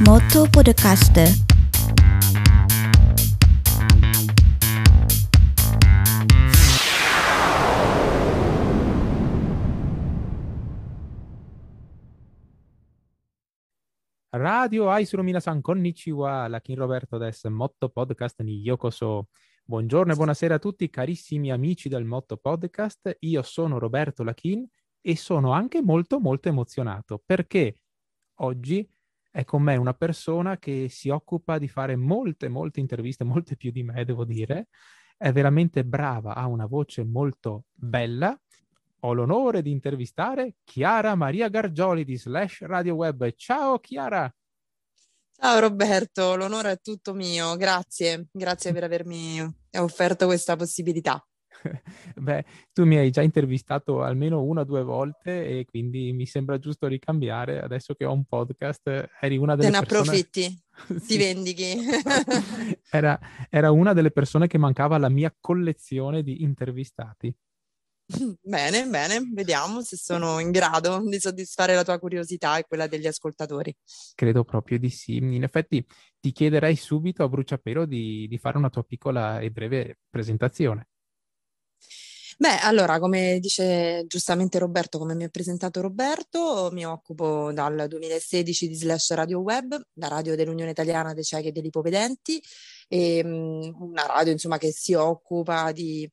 Moto Podcast. Radio Aisuru Minasan, konnichiwa, la King Roberto des Motto Podcast ni Yokoso. Buongiorno e buonasera a tutti carissimi amici del Motto Podcast. Io sono Roberto Lachin e sono anche molto molto emozionato perché oggi è con me una persona che si occupa di fare molte molte interviste, molte più di me devo dire. È veramente brava, ha una voce molto bella ho l'onore di intervistare Chiara Maria Gargioli di Slash Radio Web. Ciao Chiara! Ciao Roberto, l'onore è tutto mio, grazie, grazie per avermi offerto questa possibilità. Beh, tu mi hai già intervistato almeno una o due volte e quindi mi sembra giusto ricambiare. Adesso che ho un podcast, eri una delle Te ne persone... approfitti, sì. ti vendichi. era, era una delle persone che mancava alla mia collezione di intervistati. Bene, bene, vediamo se sono in grado di soddisfare la tua curiosità e quella degli ascoltatori. Credo proprio di sì. In effetti ti chiederei subito a bruciapelo di, di fare una tua piccola e breve presentazione. Beh, allora, come dice giustamente Roberto, come mi ha presentato Roberto, mi occupo dal 2016 di Slash Radio Web, la radio dell'Unione Italiana dei Ciechi e degli Ipovedenti, e, um, una radio insomma che si occupa di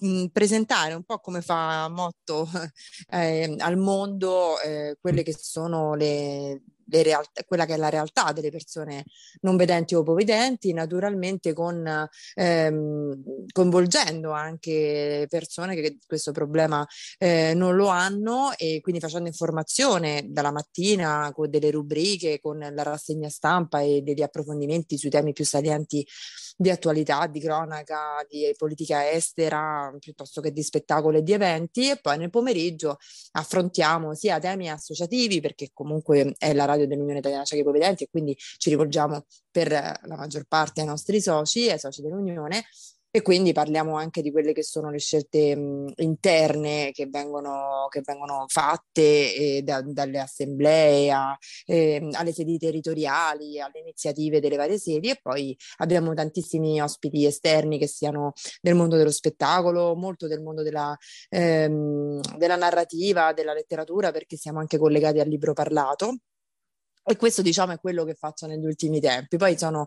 mh, presentare un po' come fa Motto eh, al mondo eh, quelle che sono le realtà, quella che è la realtà delle persone non vedenti o ipovedenti, naturalmente con, ehm, coinvolgendo anche persone che questo problema eh, non lo hanno e quindi facendo informazione dalla mattina con delle rubriche, con la rassegna stampa e degli approfondimenti sui temi più salienti di attualità, di cronaca, di politica estera, piuttosto che di spettacolo e di eventi e poi nel pomeriggio affrontiamo sia temi associativi perché comunque è la radio dell'Unione Italiana Ciechi Povedenti e quindi ci rivolgiamo per la maggior parte ai nostri soci, ai soci dell'Unione e quindi parliamo anche di quelle che sono le scelte mh, interne che vengono, che vengono fatte eh, da, dalle assemblee a, eh, alle sedi territoriali, alle iniziative delle varie sedi e poi abbiamo tantissimi ospiti esterni che siano del mondo dello spettacolo, molto del mondo della, ehm, della narrativa, della letteratura perché siamo anche collegati al libro parlato e questo diciamo è quello che faccio negli ultimi tempi. Poi sono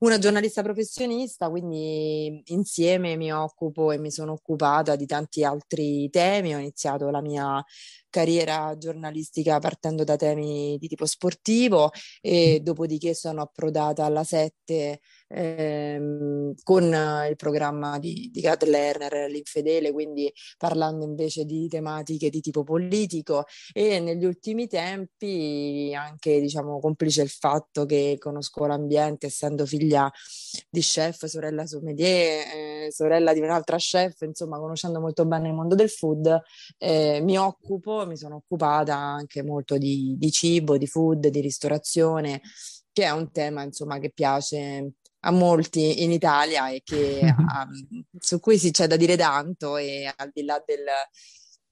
una giornalista professionista, quindi insieme mi occupo e mi sono occupata di tanti altri temi. Ho iniziato la mia carriera giornalistica partendo da temi di tipo sportivo e dopodiché sono approdata alla 7 ehm, con il programma di, di Gad Lerner, l'infedele, quindi parlando invece di tematiche di tipo politico. E negli ultimi tempi anche diciamo complice il fatto che conosco l'ambiente essendo figlia di chef, sorella sommelier, eh, sorella di un'altra chef, insomma conoscendo molto bene il mondo del food, eh, mi occupo, mi sono occupata anche molto di, di cibo, di food, di ristorazione che è un tema insomma che piace a molti in Italia e che, um, su cui si c'è da dire tanto e al di là del,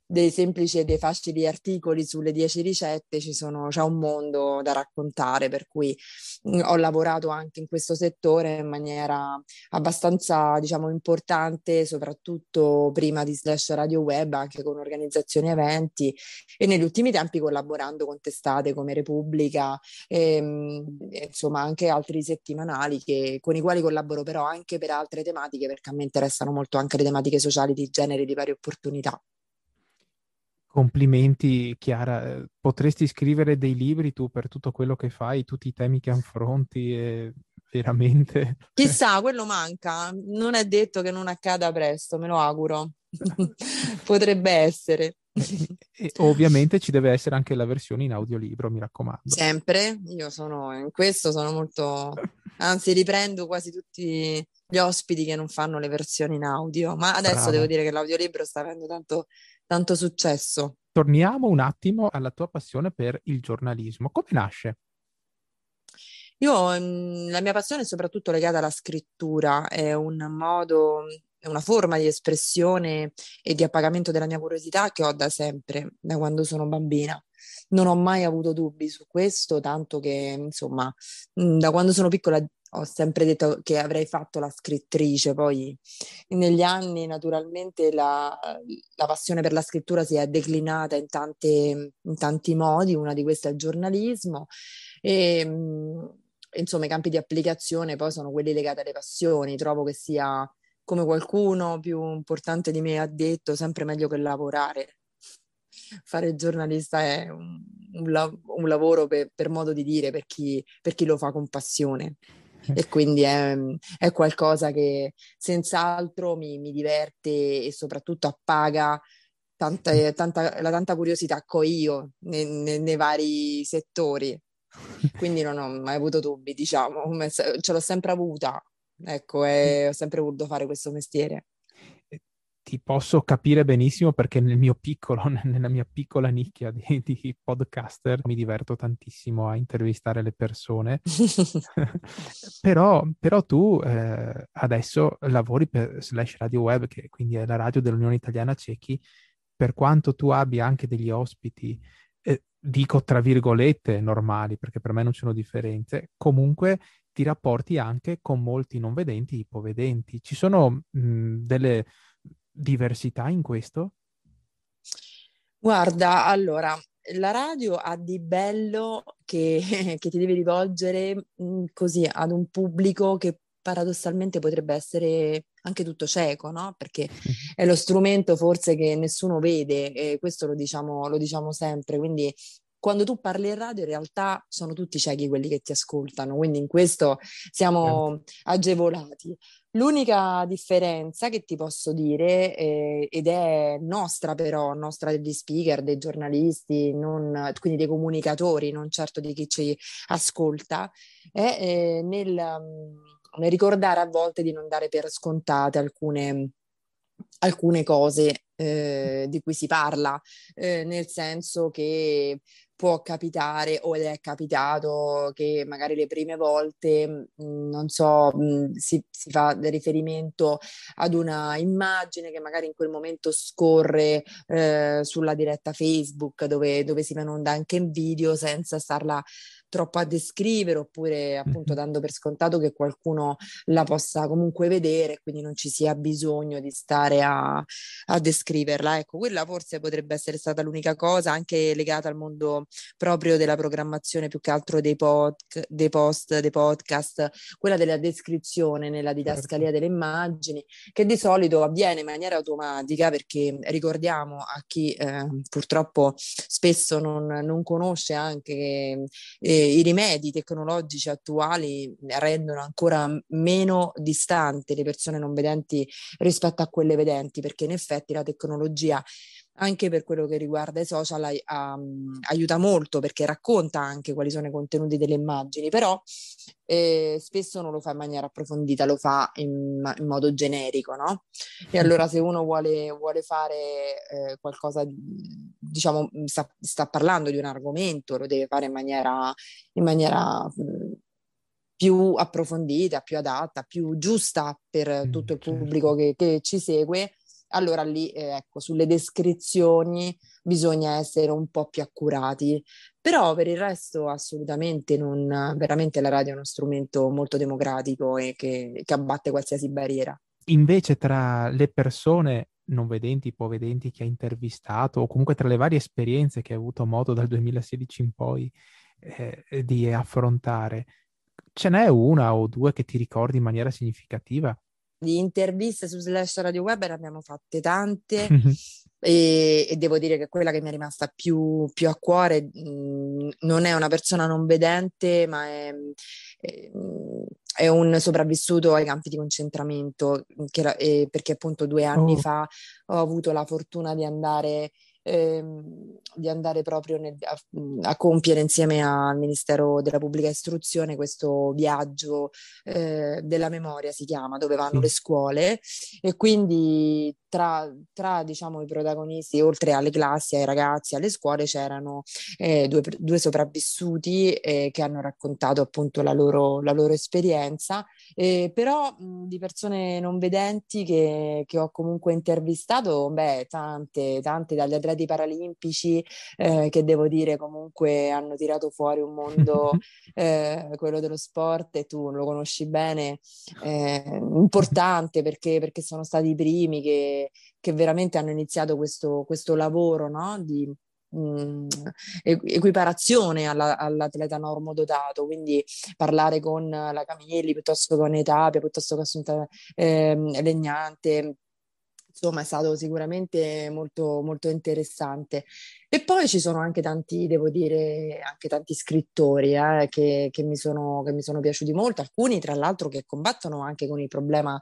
dei semplici e dei facili articoli sulle dieci ricette ci sono, c'è un mondo da raccontare per cui mh, ho lavorato anche in questo settore in maniera abbastanza diciamo importante soprattutto prima di Slash Radio Web anche con organizzazioni eventi e negli ultimi tempi collaborando con testate come Repubblica e, mh, insomma anche altri settimanali che, con i quali collaboro però anche per altre tematiche perché a me interessano molto anche le tematiche sociali di genere di pari opportunità. Complimenti Chiara, potresti scrivere dei libri tu per tutto quello che fai, tutti i temi che affronti e veramente... Chissà, quello manca, non è detto che non accada presto, me lo auguro. Potrebbe essere. E ovviamente ci deve essere anche la versione in audiolibro, mi raccomando. Sempre, io sono in questo sono molto, anzi riprendo quasi tutti gli ospiti che non fanno le versioni in audio, ma adesso Brava. devo dire che l'audiolibro sta avendo tanto tanto successo. Torniamo un attimo alla tua passione per il giornalismo. Come nasce? Io, mm, la mia passione è soprattutto legata alla scrittura, è un modo, è una forma di espressione e di appagamento della mia curiosità che ho da sempre, da quando sono bambina. non ho mai avuto dubbi su questo, tanto che insomma da quando sono piccola ho sempre detto che avrei fatto la scrittrice, poi negli anni naturalmente la, la passione per la scrittura si è declinata in, tante, in tanti modi, una di questi è il giornalismo e insomma i campi di applicazione poi sono quelli legati alle passioni, trovo che sia come qualcuno più importante di me ha detto, sempre meglio che lavorare. Fare il giornalista è un, un, un lavoro per, per, modo di dire per chi, per chi lo fa con passione e quindi è, è qualcosa che senz'altro mi, mi, diverte e soprattutto appaga tanta, tanta, la tanta curiosità che ho io nei, nei, nei vari settori. Quindi non ho mai avuto dubbi, diciamo, ce l'ho sempre avuta, ecco, e ho sempre voluto fare questo mestiere ti posso capire benissimo perché nel mio piccolo, nella mia piccola nicchia di, di podcaster mi diverto tantissimo a intervistare le persone. però, però, tu eh, adesso lavori per Slash Radio Web, che quindi è la radio dell'Unione Italiana Cechi, per quanto tu abbia anche degli ospiti, eh, dico tra virgolette normali, perché per me non ci sono differenze, comunque ti rapporti anche con molti non vedenti, ipovedenti. Ci sono mh, delle diversità in questo? Guarda, allora, la radio ha di bello che, che ti devi rivolgere mh, mm, così ad un pubblico che paradossalmente potrebbe essere anche tutto cieco, no? Perché è lo strumento forse che nessuno vede e questo lo diciamo, lo diciamo sempre, quindi quando tu parli in radio in realtà sono tutti ciechi quelli che ti ascoltano, quindi in questo siamo certo. agevolati. L'unica differenza che ti posso dire, eh, ed è nostra però, nostra degli speaker, dei giornalisti, non, quindi dei comunicatori, non certo di chi ci ascolta, è eh, nel, mm, nel, ricordare a volte di non dare per scontate alcune, alcune cose eh, di cui si parla, eh, nel senso che può capitare o è capitato che magari le prime volte, mh, mm, non so, mh, mm, si, si, fa riferimento ad una immagine che magari in quel momento scorre eh, sulla diretta Facebook dove, dove si va in onda anche in video senza starla troppo a descrivere oppure appunto dando per scontato che qualcuno la possa comunque vedere, quindi non ci sia bisogno di stare a, a descriverla. Ecco, quella forse potrebbe essere stata l'unica cosa, anche legata al mondo proprio della programmazione, più che altro dei, pod, dei post, dei podcast, quella della descrizione nella didascalia certo. delle immagini, che di solito avviene in maniera automatica perché ricordiamo a chi eh, purtroppo spesso non, non conosce anche eh, i rimedi tecnologici attuali rendono ancora meno distante le persone non vedenti rispetto a quelle vedenti, perché in effetti la tecnologia anche per quello che riguarda i social um, aiuta molto perché racconta anche quali sono i contenuti delle immagini, però eh, spesso non lo fa in maniera approfondita, lo fa in, in modo generico, no? E allora se uno vuole, vuole fare eh, qualcosa, diciamo, sta, sta, parlando di un argomento, lo deve fare in maniera, in maniera più approfondita, più adatta, più giusta per tutto il certo. pubblico che, che ci segue allora lì, eh, ecco, sulle descrizioni bisogna essere un po' più accurati, però per il resto assolutamente non, veramente la radio è uno strumento molto democratico e che, che abbatte qualsiasi barriera. Invece tra le persone non vedenti, ipovedenti che hai intervistato, o comunque tra le varie esperienze che hai avuto modo dal 2016 in poi eh, di affrontare, ce n'è una o due che ti ricordi in maniera significativa? di interviste su Slash Radio Web ne abbiamo fatte tante e, e, devo dire che quella che mi è rimasta più, più a cuore mh, mm, non è una persona non vedente, ma è, è, è un sopravvissuto ai campi di concentramento, che, eh, perché appunto due anni oh. fa ho avuto la fortuna di andare ehm, di andare proprio nel, a, a, compiere insieme al Ministero della Pubblica Istruzione questo viaggio eh, della memoria, si chiama, dove vanno le scuole. E quindi tra, tra diciamo, i protagonisti, oltre alle classi, ai ragazzi, alle scuole, c'erano eh, due, due, sopravvissuti eh, che hanno raccontato appunto la loro, la loro esperienza, eh, però mh, di persone non vedenti che, che ho comunque intervistato, beh, tante, tante, dagli atleti atleti paralimpici eh, che devo dire comunque hanno tirato fuori un mondo, eh, quello dello sport, e tu lo conosci bene, eh, importante perché, perché, sono stati i primi che, che veramente hanno iniziato questo, questo lavoro no? di mh, equiparazione alla, all'atleta normodotato, quindi parlare con la Camilli piuttosto che con Etapia, piuttosto che Assunta eh, Legnante, insomma è stato sicuramente molto, molto interessante. E poi ci sono anche tanti, devo dire, anche tanti scrittori eh, che, che, mi sono, che mi sono piaciuti molto, alcuni tra l'altro che combattono anche con il problema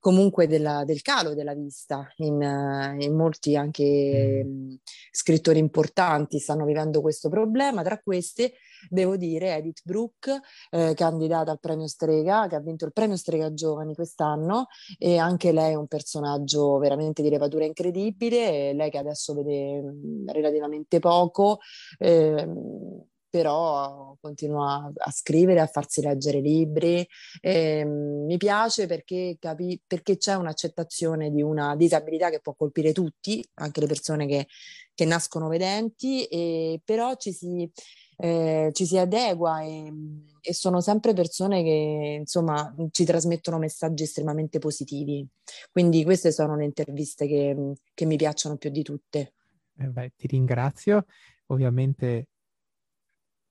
comunque della, del calo della vista. In, in molti anche mh, scrittori importanti stanno vivendo questo problema. Tra queste devo dire Edith Brooke, eh, candidata al premio Strega, che ha vinto il premio Strega Giovani quest'anno e anche lei è un personaggio veramente di levatura incredibile, lei che adesso vede mh, relativamente poco. Eh, però continua a scrivere, a farsi leggere libri. E, um, mi piace perché, capi- perché, c'è un'accettazione di una disabilità che può colpire tutti, anche le persone che, che nascono vedenti, e, però ci si, eh, ci si adegua e, e, sono sempre persone che insomma ci trasmettono messaggi estremamente positivi. Quindi queste sono le interviste che, che mi piacciono più di tutte. Eh beh, ti ringrazio. Ovviamente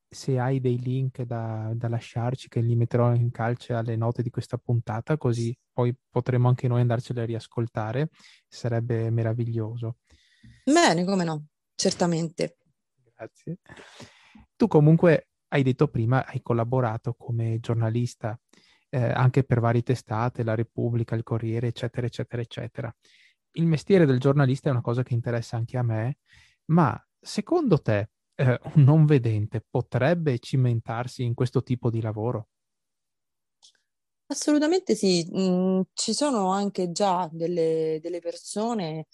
se hai dei link da, da, lasciarci, che li metterò in calce alle note di questa puntata, così poi potremo anche noi andarcene a riascoltare, sarebbe meraviglioso. Bene, come no, certamente. Grazie. Tu comunque hai detto prima, hai collaborato come giornalista eh, anche per varie testate, La Repubblica, Il Corriere, eccetera, eccetera, eccetera. Il mestiere del giornalista è una cosa che interessa anche a me, ma secondo te eh, un non vedente potrebbe cimentarsi in questo tipo di lavoro? Assolutamente sì, mm, ci sono anche già delle, delle persone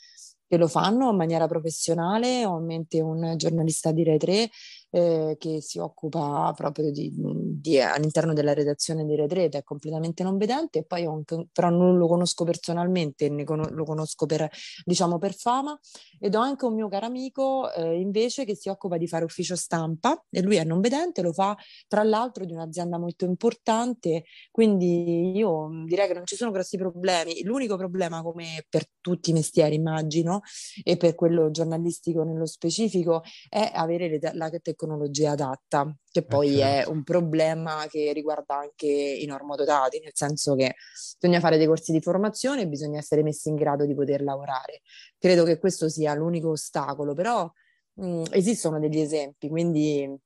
che lo fanno in maniera professionale. Ho in mente un giornalista di Rai 3 eh, che si occupa proprio di, di, all'interno della redazione di Rai 3 ed è completamente non vedente, e poi anche, però non lo conosco personalmente, con, lo conosco per, diciamo, per fama. Ed ho anche un mio caro amico eh, invece che si occupa di fare ufficio stampa e lui è non vedente, lo fa tra l'altro di un'azienda molto importante, quindi io direi che non ci sono grossi problemi. L'unico problema, come per tutti i mestieri, immagino, e per quello giornalistico nello specifico, è avere le, la tecnologia adatta, che eh, poi certo. è un problema che riguarda anche i normodotati, nel senso che bisogna fare dei corsi di formazione e bisogna essere messi in grado di poter lavorare. Credo che questo sia l'unico ostacolo, però mh, esistono degli esempi, quindi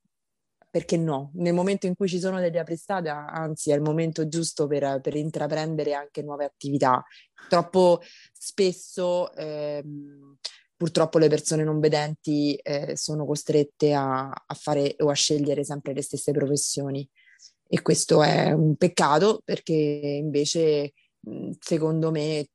perché no? Nel momento in cui ci sono delle aprestate, anzi è il momento giusto per, per intraprendere anche nuove attività. Troppo spesso ehm, purtroppo le persone non vedenti eh, sono costrette a, a, fare o a scegliere sempre le stesse professioni. E questo è un peccato perché invece secondo me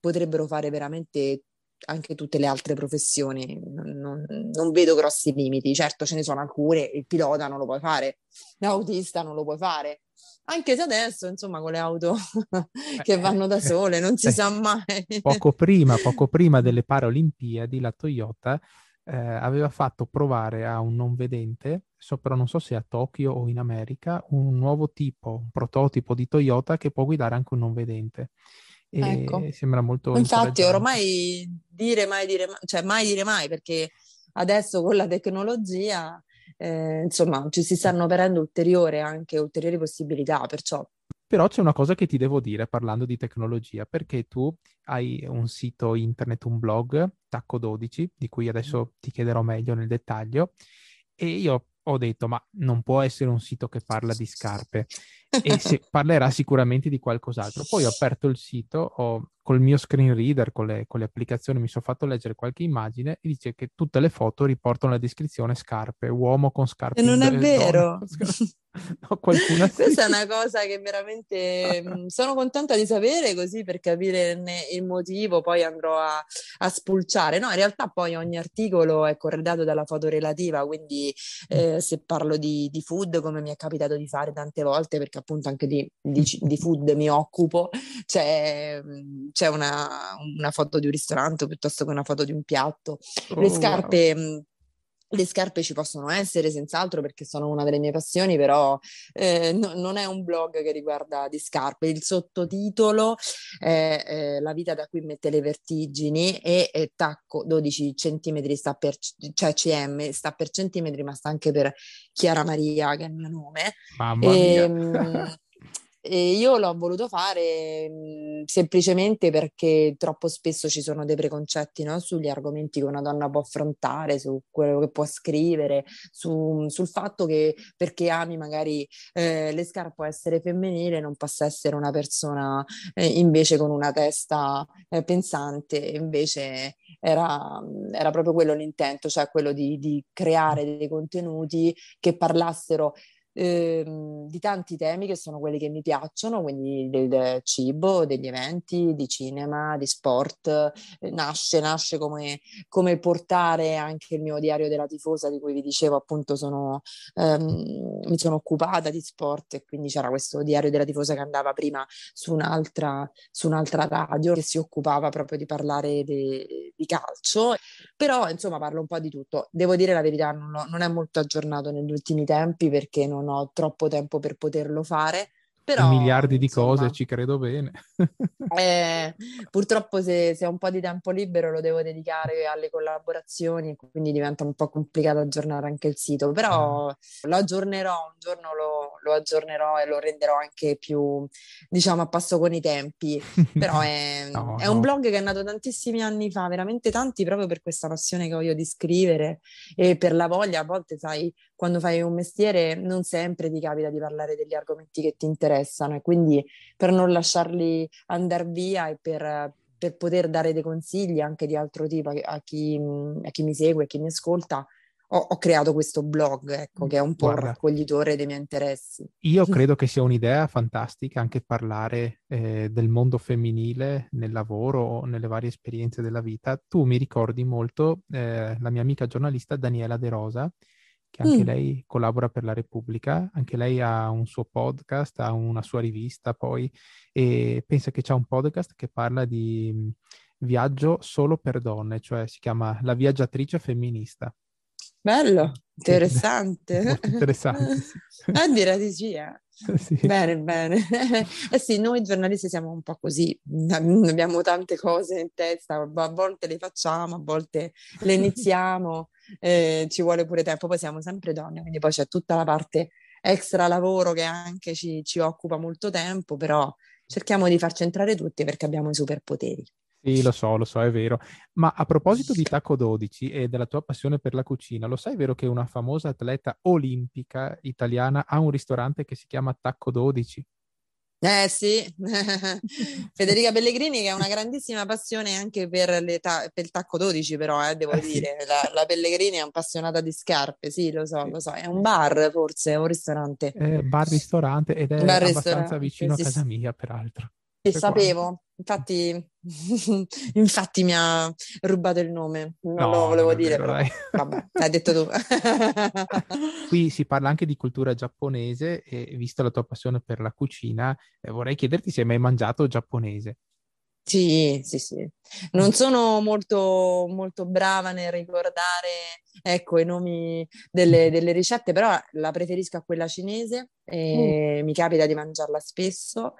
potrebbero fare veramente anche tutte le altre professioni, non, non, vedo grossi limiti. Certo, ce ne sono alcune, il pilota non lo puoi fare, l'autista non lo puoi fare, anche se adesso, insomma, con le auto che vanno da sole, non si eh, sa mai. Poco prima, poco prima delle Paralimpiadi, la Toyota eh, aveva fatto provare a un non vedente, so, però non so se a Tokyo o in America, un nuovo tipo, un prototipo di Toyota che può guidare anche un non vedente. E ecco. sembra molto Infatti, ormai dire mai dire, cioè mai dire mai, perché adesso con la tecnologia, eh, insomma, ci si stanno aprendo ulteriori, anche ulteriori possibilità, perciò. Però c'è una cosa che ti devo dire parlando di tecnologia, perché tu hai un sito internet, un blog, Tacco 12, di cui adesso ti chiederò meglio nel dettaglio, e io ho detto, ma non può essere un sito che parla di scarpe e se, parlerà sicuramente di qualcos'altro. Poi ho aperto il sito, ho, col mio screen reader, con le, con le, applicazioni, mi sono fatto leggere qualche immagine e dice che tutte le foto riportano la descrizione scarpe, uomo con scarpe. E non è vero. no, Questa è una cosa che veramente mm, sono contenta di sapere così per capire il motivo, poi andrò a, a, spulciare. No, in realtà poi ogni articolo è corredato dalla foto relativa, quindi mm. eh, se parlo di, di, food, come mi è capitato di fare tante volte, perché appunto anche di, di, di food mi occupo, c'è, mm, c'è una, una, foto di un ristorante piuttosto che una foto di un piatto. Le oh, scarpe... Wow le scarpe ci possono essere senz'altro perché sono una delle mie passioni, però eh, no, non è un blog che riguarda di scarpe. Il sottotitolo è eh, La vita da cui mette le vertigini e, e tacco 12 centimetri sta per, cioè cm, sta per centimetri, ma sta anche per Chiara Maria, che è il mio nome. Mamma e, mia. E io l'ho voluto fare mh, semplicemente perché troppo spesso ci sono dei preconcetti no? sugli argomenti che una donna può affrontare, su quello che può scrivere, su, sul fatto che perché ami magari eh, le scarpe essere femminile, non possa essere una persona eh, invece con una testa eh, pensante, invece era, era, proprio quello l'intento, cioè quello di, di creare dei contenuti che parlassero ehm, di tanti temi che sono quelli che mi piacciono, quindi del, cibo, degli eventi, di cinema, di sport. Eh, nasce, nasce come, come, portare anche il mio diario della tifosa, di cui vi dicevo appunto sono, ehm, mi sono occupata di sport e quindi c'era questo diario della tifosa che andava prima su un'altra, su un'altra radio che si occupava proprio di parlare de, di calcio. Però insomma parlo un po' di tutto. Devo dire la verità, non, non è molto aggiornato negli ultimi tempi perché non ho troppo tempo per poterlo fare. Però, miliardi di insomma, cose, ci credo bene. eh, purtroppo se, se, ho un po' di tempo libero lo devo dedicare alle collaborazioni, quindi diventa un po' complicato aggiornare anche il sito, però eh. lo aggiornerò, un giorno lo, lo, aggiornerò e lo renderò anche più, diciamo, a passo con i tempi. Però è, no, è no. un blog che è nato tantissimi anni fa, veramente tanti, proprio per questa passione che ho io di scrivere e per la voglia, a volte, sai, quando fai un mestiere non sempre ti capita di parlare degli argomenti che ti interessano e quindi per non lasciarli andare via e per, per poter dare dei consigli anche di altro tipo a chi, a chi mi segue, a chi mi ascolta, ho, ho, creato questo blog, ecco, che è un po' Guarda, raccoglitore dei miei interessi. Io credo che sia un'idea fantastica anche parlare eh, del mondo femminile nel lavoro o nelle varie esperienze della vita. Tu mi ricordi molto eh, la mia amica giornalista Daniela De Rosa, che anche mm. lei collabora per la Repubblica, anche lei ha un suo podcast, ha una sua rivista poi e pensa che c'è un podcast che parla di viaggio solo per donne, cioè si chiama La viaggiatrice femminista. Bello, interessante. Molto interessante. Sì. A dire di sì, eh. Sì. Bene, bene. Eh sì, noi giornalisti siamo un po' così, abbiamo tante cose in testa, a volte le facciamo, a volte le iniziamo, eh, ci vuole pure tempo, poi siamo sempre donne, quindi poi c'è tutta la parte extra lavoro che anche ci, ci occupa molto tempo, però cerchiamo di farci entrare tutti perché abbiamo i superpoteri. Sì, lo so, lo so, è vero. Ma a proposito di Tacco 12 e della tua passione per la cucina, lo sai vero che una famosa atleta olimpica italiana ha un ristorante che si chiama Tacco 12? Eh sì, Federica Pellegrini che ha una grandissima passione anche per, ta- per il tacco 12 però, eh, devo eh, dire, sì. la, la, Pellegrini è appassionata di scarpe, sì lo so, lo so, è un bar forse, è un ristorante. Eh, bar-ristorante ed è bar abbastanza vicino sì, a casa mia peraltro. Sì, sapevo, infatti, infatti mi ha rubato il nome, non no, lo volevo dire, vero, però vabbè, hai detto tu. Qui si parla anche di cultura giapponese e visto la tua passione per la cucina, eh, vorrei chiederti se hai mai mangiato giapponese. Sì, sì, sì. Non sono molto, molto brava nel ricordare ecco, i nomi delle, delle, ricette, però la preferisco a quella cinese e mm. mi capita di mangiarla spesso.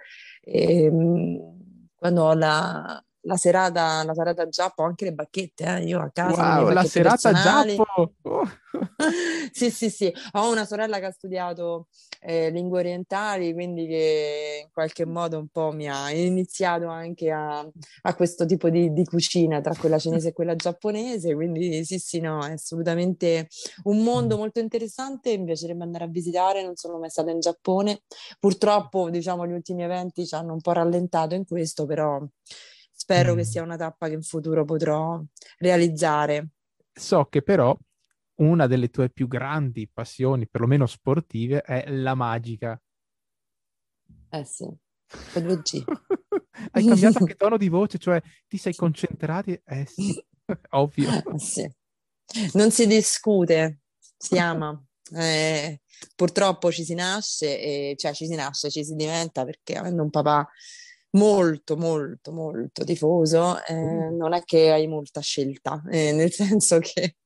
E, ehm, quando ho la, la serata, la serata Giappo, anche le bacchette, eh? io a casa. Wow, la serata personali. Giappo! Oh. sì, sì, sì. Ho una sorella che ha studiato eh, lingue orientali, quindi che in qualche modo un po' mi ha iniziato anche a, a questo tipo di, di, cucina tra quella cinese e quella giapponese. Quindi sì, sì, no, è assolutamente un mondo mm. molto interessante. Mi piacerebbe andare a visitare, non sono mai stata in Giappone. Purtroppo, diciamo, gli ultimi eventi ci hanno un po' rallentato in questo, però spero mm. che sia una tappa che in futuro potrò realizzare. So che però una delle tue più grandi passioni, perlomeno sportive, è la magica. Eh sì, per 2G. Hai cambiato anche tono di voce, cioè ti sei concentrati? Eh sì, ovvio. Eh sì. Non si discute, si ama. Eh, purtroppo ci si nasce, e, cioè ci si nasce, ci si diventa perché avendo un papà molto, molto, molto tifoso, eh, mm. non è che hai molta scelta, eh, nel senso che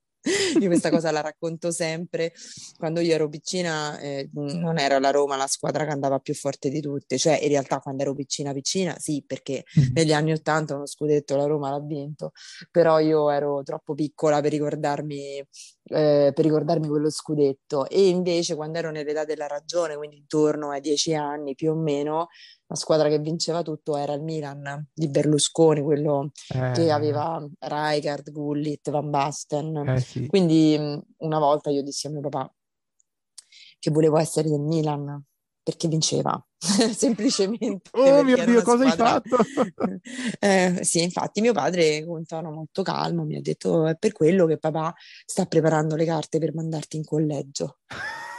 io questa cosa la racconto sempre. Quando io ero piccina eh, non era la Roma la squadra che andava più forte di tutte, cioè in realtà quando ero piccina piccina sì, perché mm. negli anni Ottanta uno scudetto la Roma l'ha vinto, però io ero troppo piccola per ricordarmi, eh, per ricordarmi quello scudetto e invece quando ero nell'età della ragione, quindi intorno ai dieci anni più o meno, la squadra che vinceva tutto era il Milan di Berlusconi, quello eh. che aveva Rijkaard, Gullit, Van Basten. Eh, sì. Quindi una volta io dissi a mio papà che volevo essere del Milan perché vinceva, semplicemente. Oh mio Dio, cosa squadra... hai fatto? eh, sì, infatti mio padre, con tono molto calmo, mi ha detto è per quello che papà sta preparando le carte per mandarti in collegio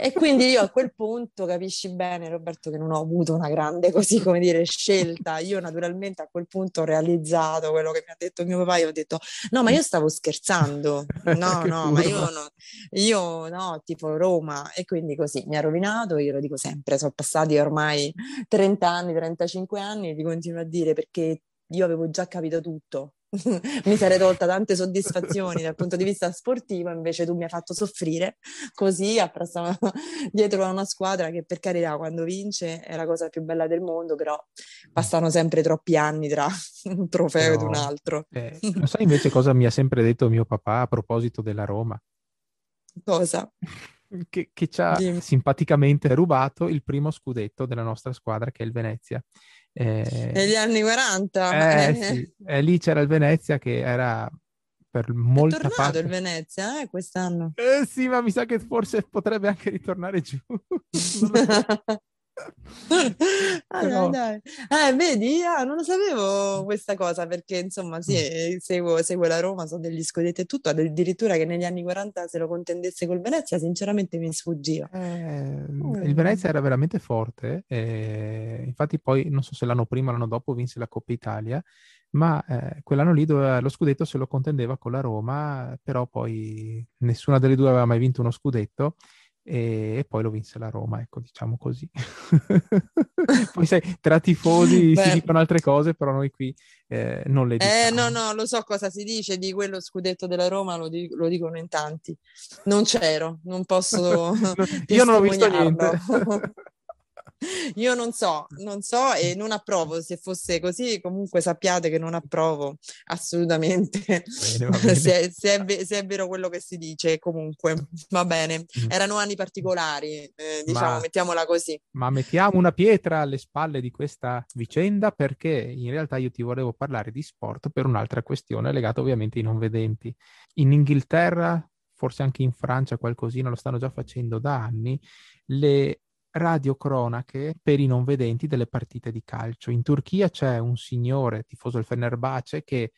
e quindi io a quel punto capisci bene, Roberto, che non ho avuto una grande, così come dire, scelta. Io naturalmente a quel punto ho realizzato quello che mi ha detto mio papà. Io ho detto: No, ma io stavo scherzando. No, no, ma io no, io no, tipo Roma. E quindi così mi ha rovinato. Io lo dico sempre: sono passati ormai 30 anni, 35 anni, e ti continuo a dire perché io avevo già capito tutto mi sarei tolta tante soddisfazioni dal punto di vista sportivo, invece tu mi hai fatto soffrire così dietro a una squadra che per carità quando vince è la cosa più bella del mondo, però passano sempre troppi anni tra un trofeo però, ed un altro. Eh, sai invece cosa mi ha sempre detto mio papà a proposito della Roma? Cosa? Che, che ci ha Dimmi. simpaticamente rubato il primo scudetto della nostra squadra che è il Venezia. Eh, Negli anni 40. Eh, sì. eh, lì c'era il Venezia che era per molta è tornato parte... il Venezia eh, quest'anno. Eh sì, ma mi sa che forse potrebbe anche ritornare giù. ah, Però... dai, dai. Eh, vedi, ah, non lo sapevo questa cosa perché insomma sì, seguo, seguo, la Roma, so degli scudetti e tutto, addirittura che negli anni 40 se lo contendesse col Venezia sinceramente mi sfuggiva. Eh, mm. Il Venezia era veramente forte, eh, infatti poi non so se l'anno prima o l'anno dopo vinse la Coppa Italia, ma eh, quell'anno lì dove lo scudetto se lo contendeva con la Roma, però poi nessuna delle due aveva mai vinto uno scudetto e, e, poi lo vinse la Roma, ecco, diciamo così. poi sai, tra tifosi si dicono altre cose, però noi qui eh, non le diciamo. Eh, no, no, lo so cosa si dice di quello scudetto della Roma, lo, di- lo dicono in tanti. Non c'ero, non posso... Io non ho visto niente. Io non so, non so e non approvo. Se fosse così, comunque sappiate che non approvo assolutamente. Bene, bene. se, è, se, è, se, è, vero quello che si dice, comunque va bene. Mm. Erano anni particolari, eh, diciamo, ma, mettiamola così. Ma mettiamo una pietra alle spalle di questa vicenda perché in realtà io ti volevo parlare di sport per un'altra questione legata ovviamente ai non vedenti. In Inghilterra, forse anche in Francia qualcosina lo stanno già facendo da anni, le radiocronache per i non vedenti delle partite di calcio. In Turchia c'è un signore tifoso del Fenerbahce che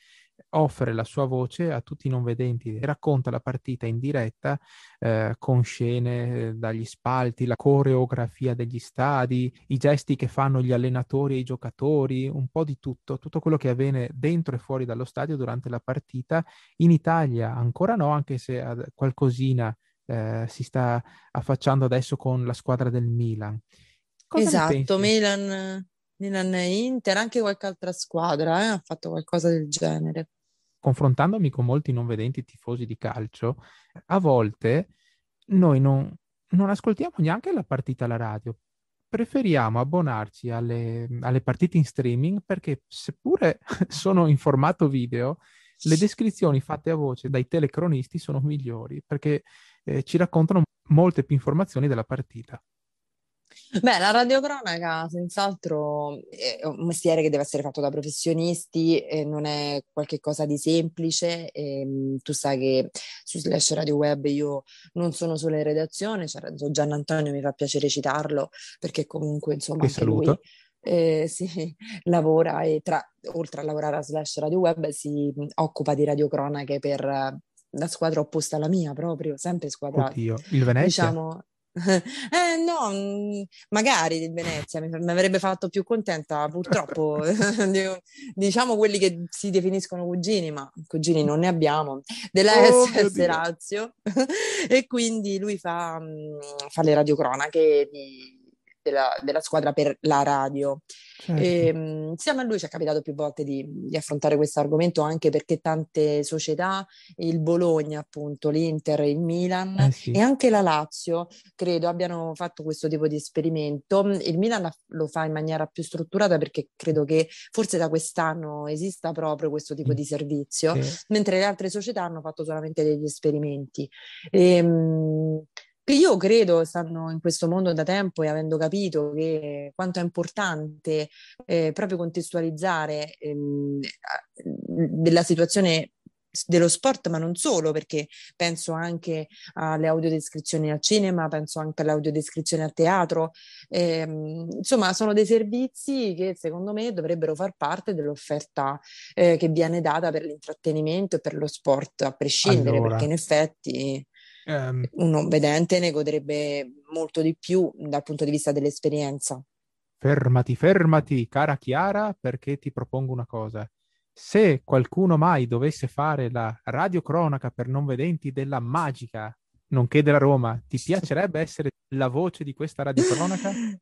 offre la sua voce a tutti i non vedenti e racconta la partita in diretta eh, con scene eh, dagli spalti, la coreografia degli stadi, i gesti che fanno gli allenatori e i giocatori, un po' di tutto, tutto quello che avviene dentro e fuori dallo stadio durante la partita. In Italia ancora no, anche se qualcosina eh, si sta affacciando adesso con la squadra del Milan. Cosa esatto, Milan, Milan e Inter, anche qualche altra squadra eh, ha fatto qualcosa del genere. Confrontandomi con molti non vedenti tifosi di calcio, a volte noi non, non ascoltiamo neanche la partita alla radio, preferiamo abbonarci alle, alle, partite in streaming perché seppure sono in formato video, le descrizioni fatte a voce dai telecronisti sono migliori perché eh, ci raccontano molte più informazioni della partita. Beh, la radiocronaca senz'altro è un mestiere che deve essere fatto da professionisti e non è qualcosa di semplice. E, ehm, tu sai che su Slash Radio Web io non sono solo in redazione, c'era Gian Antonio, mi fa piacere citarlo perché comunque insomma anche lui eh, si lavora e tra, oltre a lavorare a Slash Radio Web si occupa di radiocronache per la squadra opposta alla mia proprio, sempre squadra... Oddio, il Venezia? Diciamo, eh no, mm, magari il Venezia mi, mi avrebbe fatto più contenta, purtroppo, diciamo quelli che si definiscono cugini, ma cugini non ne abbiamo, della Oh, SS. Lazio e quindi lui fa, mm, fa le radiocronache di- della, della squadra per la radio. Certo. E, mh, insieme a lui ci è capitato più volte di, di affrontare questo argomento anche perché tante società, il Bologna appunto, l'Inter, il Milan Eh sì. e anche la Lazio, credo abbiano fatto questo tipo di esperimento. Il Milan la- lo fa in maniera più strutturata perché credo che forse da quest'anno esista proprio questo tipo Mm. di servizio, Sì. mentre le altre società hanno fatto solamente degli esperimenti. Ehm, che io credo stanno in questo mondo da tempo e avendo capito che quanto è importante eh, proprio contestualizzare a- della situazione dello sport, ma non solo, perché penso anche alle audiodescrizioni al cinema, penso anche alle audiodescrizioni al teatro. Ehm, insomma, sono dei servizi che secondo me dovrebbero far parte dell'offerta eh, che viene data per l'intrattenimento e per lo sport, a prescindere, Allora. perché in effetti Un non vedente ne godrebbe molto di più dal punto di vista dell'esperienza. Fermati, fermati, cara Chiara, perché ti propongo una cosa. Se qualcuno mai dovesse fare la radiocronaca per non vedenti della magica, nonché della Roma, ti piacerebbe essere la voce di questa radiocronaca?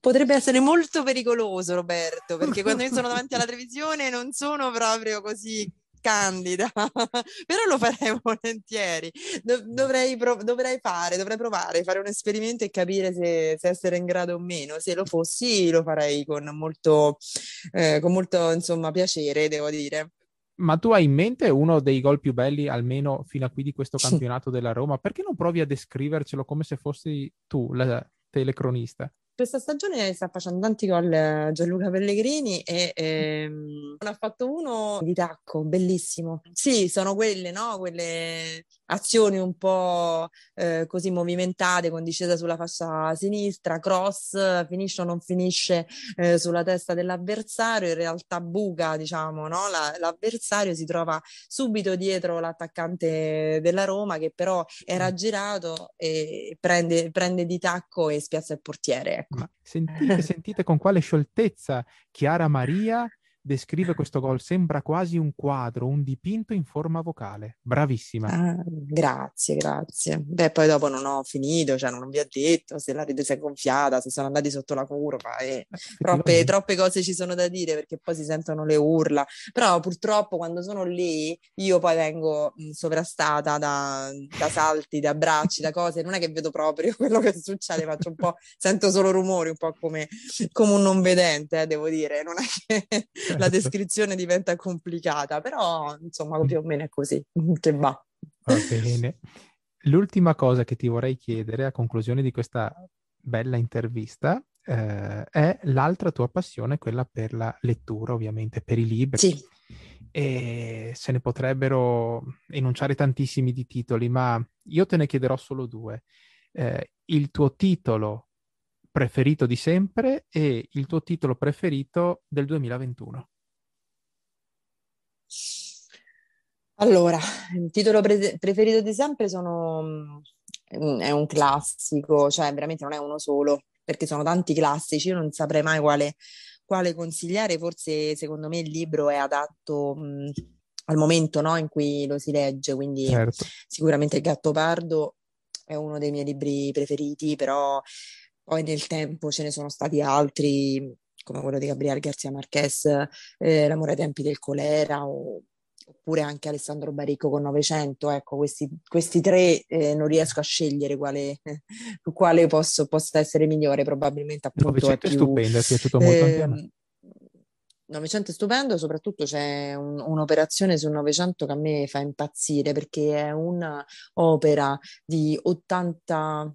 Potrebbe essere molto pericoloso, Roberto, perché quando io sono davanti alla televisione non sono proprio così candida, però lo farei volentieri. Do- dovrei, prov- dovrei fare, dovrei provare, fare un esperimento e capire se, se essere in grado o meno. Se lo fossi, lo farei con molto, eh, con molto, insomma, piacere, devo dire. Ma tu hai in mente uno dei gol più belli, almeno fino a qui, di questo campionato della Roma? Perché non provi a descrivercelo come se fossi tu, la telecronista? Questa stagione sta facendo tanti gol eh, Gianluca Pellegrini e ehm, ne ha fatto uno di tacco, bellissimo. Sì, sono quelle, no? Quelle azioni un po' eh, così movimentate con discesa sulla fascia sinistra, cross, finisce o non finisce eh, sulla testa dell'avversario, in realtà buca, diciamo, no? La- l'avversario si trova subito dietro l'attaccante della Roma che però era girato e prende, prende di tacco e spiazza il portiere. Ma sentite, sentite con quale scioltezza Chiara Maria descrive questo gol. Sembra quasi un quadro, un dipinto in forma vocale. Bravissima. Ah, grazie, grazie. Beh, poi dopo non ho finito, cioè non vi ho detto se la rete si è gonfiata, se sono andati sotto la curva e Eh, troppe, troppe cose ci sono da dire perché poi si sentono le urla. Però purtroppo quando sono lì io poi vengo mh, sovrastata da, da salti, da abbracci, da cose. Non è che vedo proprio quello che succede, faccio un po', sento solo rumori, un po' come, come un non vedente, eh, devo dire. Non è che la Certo. descrizione diventa complicata, però insomma più o meno è così, che va. Va bene. L'ultima cosa che ti vorrei chiedere a conclusione di questa bella intervista eh, è l'altra tua passione, quella per la lettura, ovviamente, per i libri. Sì. E se ne potrebbero enunciare tantissimi di titoli, ma io te ne chiederò solo due. Eh, il tuo titolo preferito di sempre e il tuo titolo preferito del 2021. Allora, il titolo pre- preferito di sempre sono, mm, è un classico, cioè veramente non è uno solo, perché sono tanti classici, io non saprei mai quale, quale consigliare, forse secondo me il libro è adatto mh, al momento, no, in cui lo si legge, quindi Certo. sicuramente Il Gattopardo è uno dei miei libri preferiti, però poi nel tempo ce ne sono stati altri, come quello di Gabriele Garcia Marquez, eh, L'amore ai tempi del colera, o- oppure anche Alessandro Baricco con Novecento. Ecco, questi, questi tre eh, non riesco a scegliere quale, quale posso, possa essere migliore, probabilmente appunto Novecento è più... stupendo, è piaciuto molto anche a me. Ehm, Novecento è stupendo, soprattutto c'è un- un'operazione sul Novecento che a me fa impazzire perché è un'opera di 80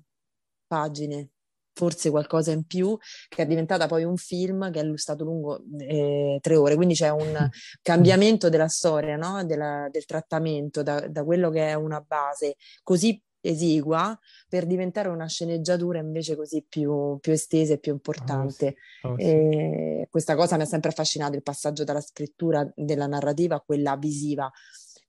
pagine, forse qualcosa in più, che è diventata poi un film che è stato lungo eh, tre ore, quindi c'è un cambiamento della storia, no? Della- del trattamento da, da quello che è una base così esigua per diventare una sceneggiatura invece così più, più estesa e più importante. Oh, sì. E questa cosa mi ha sempre affascinato, il passaggio dalla scrittura della narrativa a quella visiva.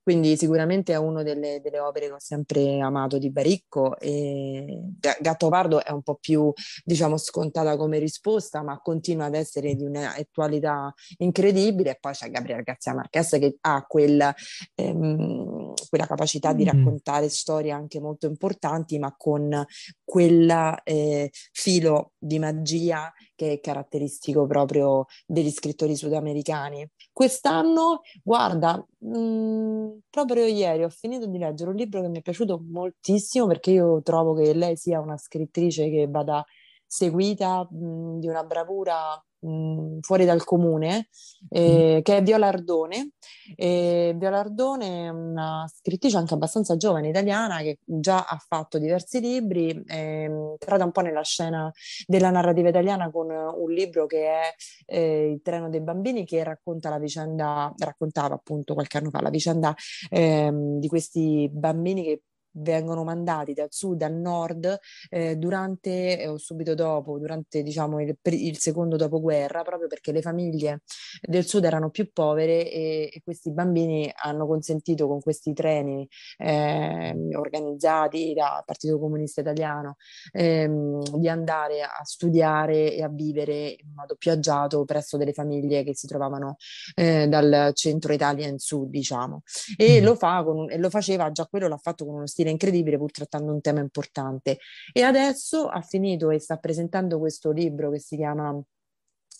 Quindi sicuramente è una delle, delle, opere che ho sempre amato di Baricco e Gattopardo è un po' più, diciamo, scontata come risposta, ma continua ad essere di un'attualità incredibile. E poi c'è Gabriele Garzia Marquez che ha quel, ehm, quella capacità di raccontare storie anche molto importanti, ma con quel eh, filo di magia che è caratteristico proprio degli scrittori sudamericani. Quest'anno, guarda, mh, mm, proprio ieri ho finito di leggere un libro che mi è piaciuto moltissimo perché io trovo che lei sia una scrittrice che vada seguita mh, mm, di una bravura mh, fuori dal comune, eh, che è Viola Ardone. E Viola Ardone è una scrittrice anche abbastanza giovane italiana che già ha fatto diversi libri, è entrata un po' nella scena della narrativa italiana con un libro che è eh, Il treno dei bambini che racconta la vicenda, raccontava appunto qualche anno fa la vicenda eh, di questi bambini che vengono mandati dal sud al nord eh, durante eh, o subito dopo, durante diciamo il, il, secondo dopoguerra, proprio perché le famiglie del sud erano più povere e, e questi bambini hanno consentito con questi treni eh, organizzati dal Partito Comunista Italiano ehm, di andare a studiare e a vivere in modo più agiato presso delle famiglie che si trovavano eh, dal centro Italia in sud, diciamo. E, mm. lo, fa con, e lo faceva, già quello l'ha fatto con uno stile incredibile pur trattando un tema importante. E adesso ha finito e sta presentando questo libro che si chiama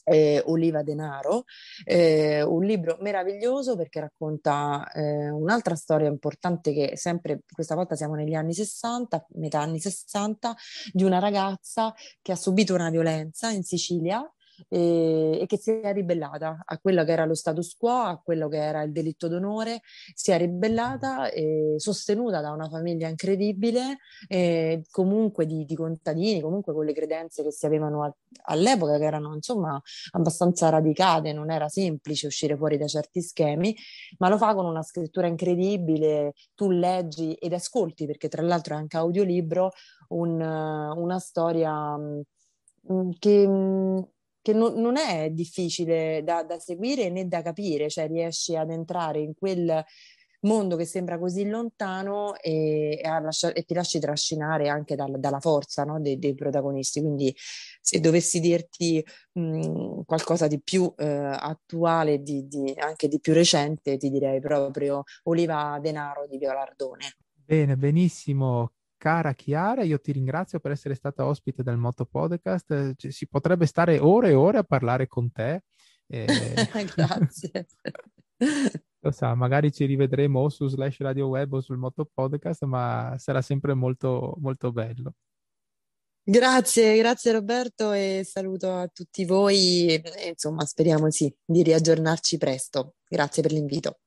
eh, Oliva Denaro, eh, un libro meraviglioso perché racconta eh, un'altra storia importante che sempre, questa volta siamo negli anni 60, metà anni 60, di una ragazza che ha subito una violenza in Sicilia e, e, che si è ribellata a quello che era lo status quo, a quello che era il delitto d'onore, si è ribellata e sostenuta da una famiglia incredibile, e comunque di, di, contadini, comunque con le credenze che si avevano a, all'epoca, che erano insomma abbastanza radicate, non era semplice uscire fuori da certi schemi, ma lo fa con una scrittura incredibile, tu leggi ed ascolti, perché tra l'altro è anche audiolibro, un, una storia mm, che mm, che non, non è difficile da, da, seguire né da capire, cioè riesci ad entrare in quel mondo che sembra così lontano e, e, lascia, e ti lasci trascinare anche dal, dalla forza no? dei, dei, protagonisti. Quindi se dovessi dirti mh, qualcosa di più eh, attuale, di, di, anche di più recente, ti direi proprio Oliva Denaro di Violardone. Bene, benissimo. Cara Chiara, io ti ringrazio per essere stata ospite del Moto Podcast. Cioè, si potrebbe stare ore e ore a parlare con te. Eh... Grazie. Lo sa, magari ci rivedremo o su Slash Radio Web o sul Moto Podcast, ma sarà sempre molto, molto bello. Grazie, grazie Roberto e saluto a tutti voi. E, insomma, speriamo sì, di riaggiornarci presto. Grazie per l'invito.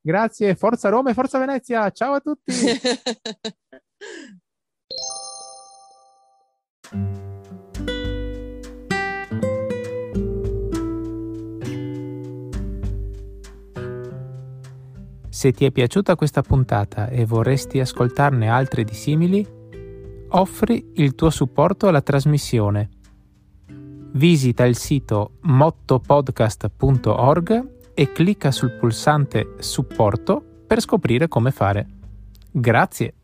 Grazie, forza Roma e forza Venezia. Ciao a tutti. Se ti è piaciuta questa puntata e vorresti ascoltarne altre di simili, offri il tuo supporto alla trasmissione. Visita il sito mottopodcast.org e clicca sul pulsante Supporto per scoprire come fare. Grazie!